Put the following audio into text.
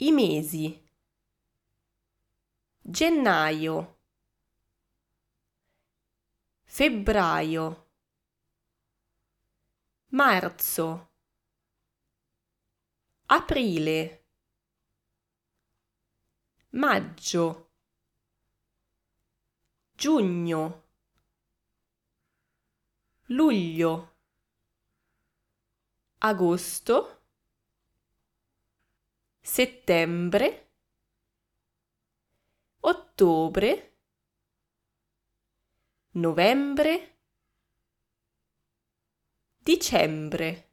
I mesi. Gennaio. Febbraio. Marzo. Aprile. Maggio. Giugno. Luglio. Agosto. Settembre. Ottobre. Novembre. Dicembre.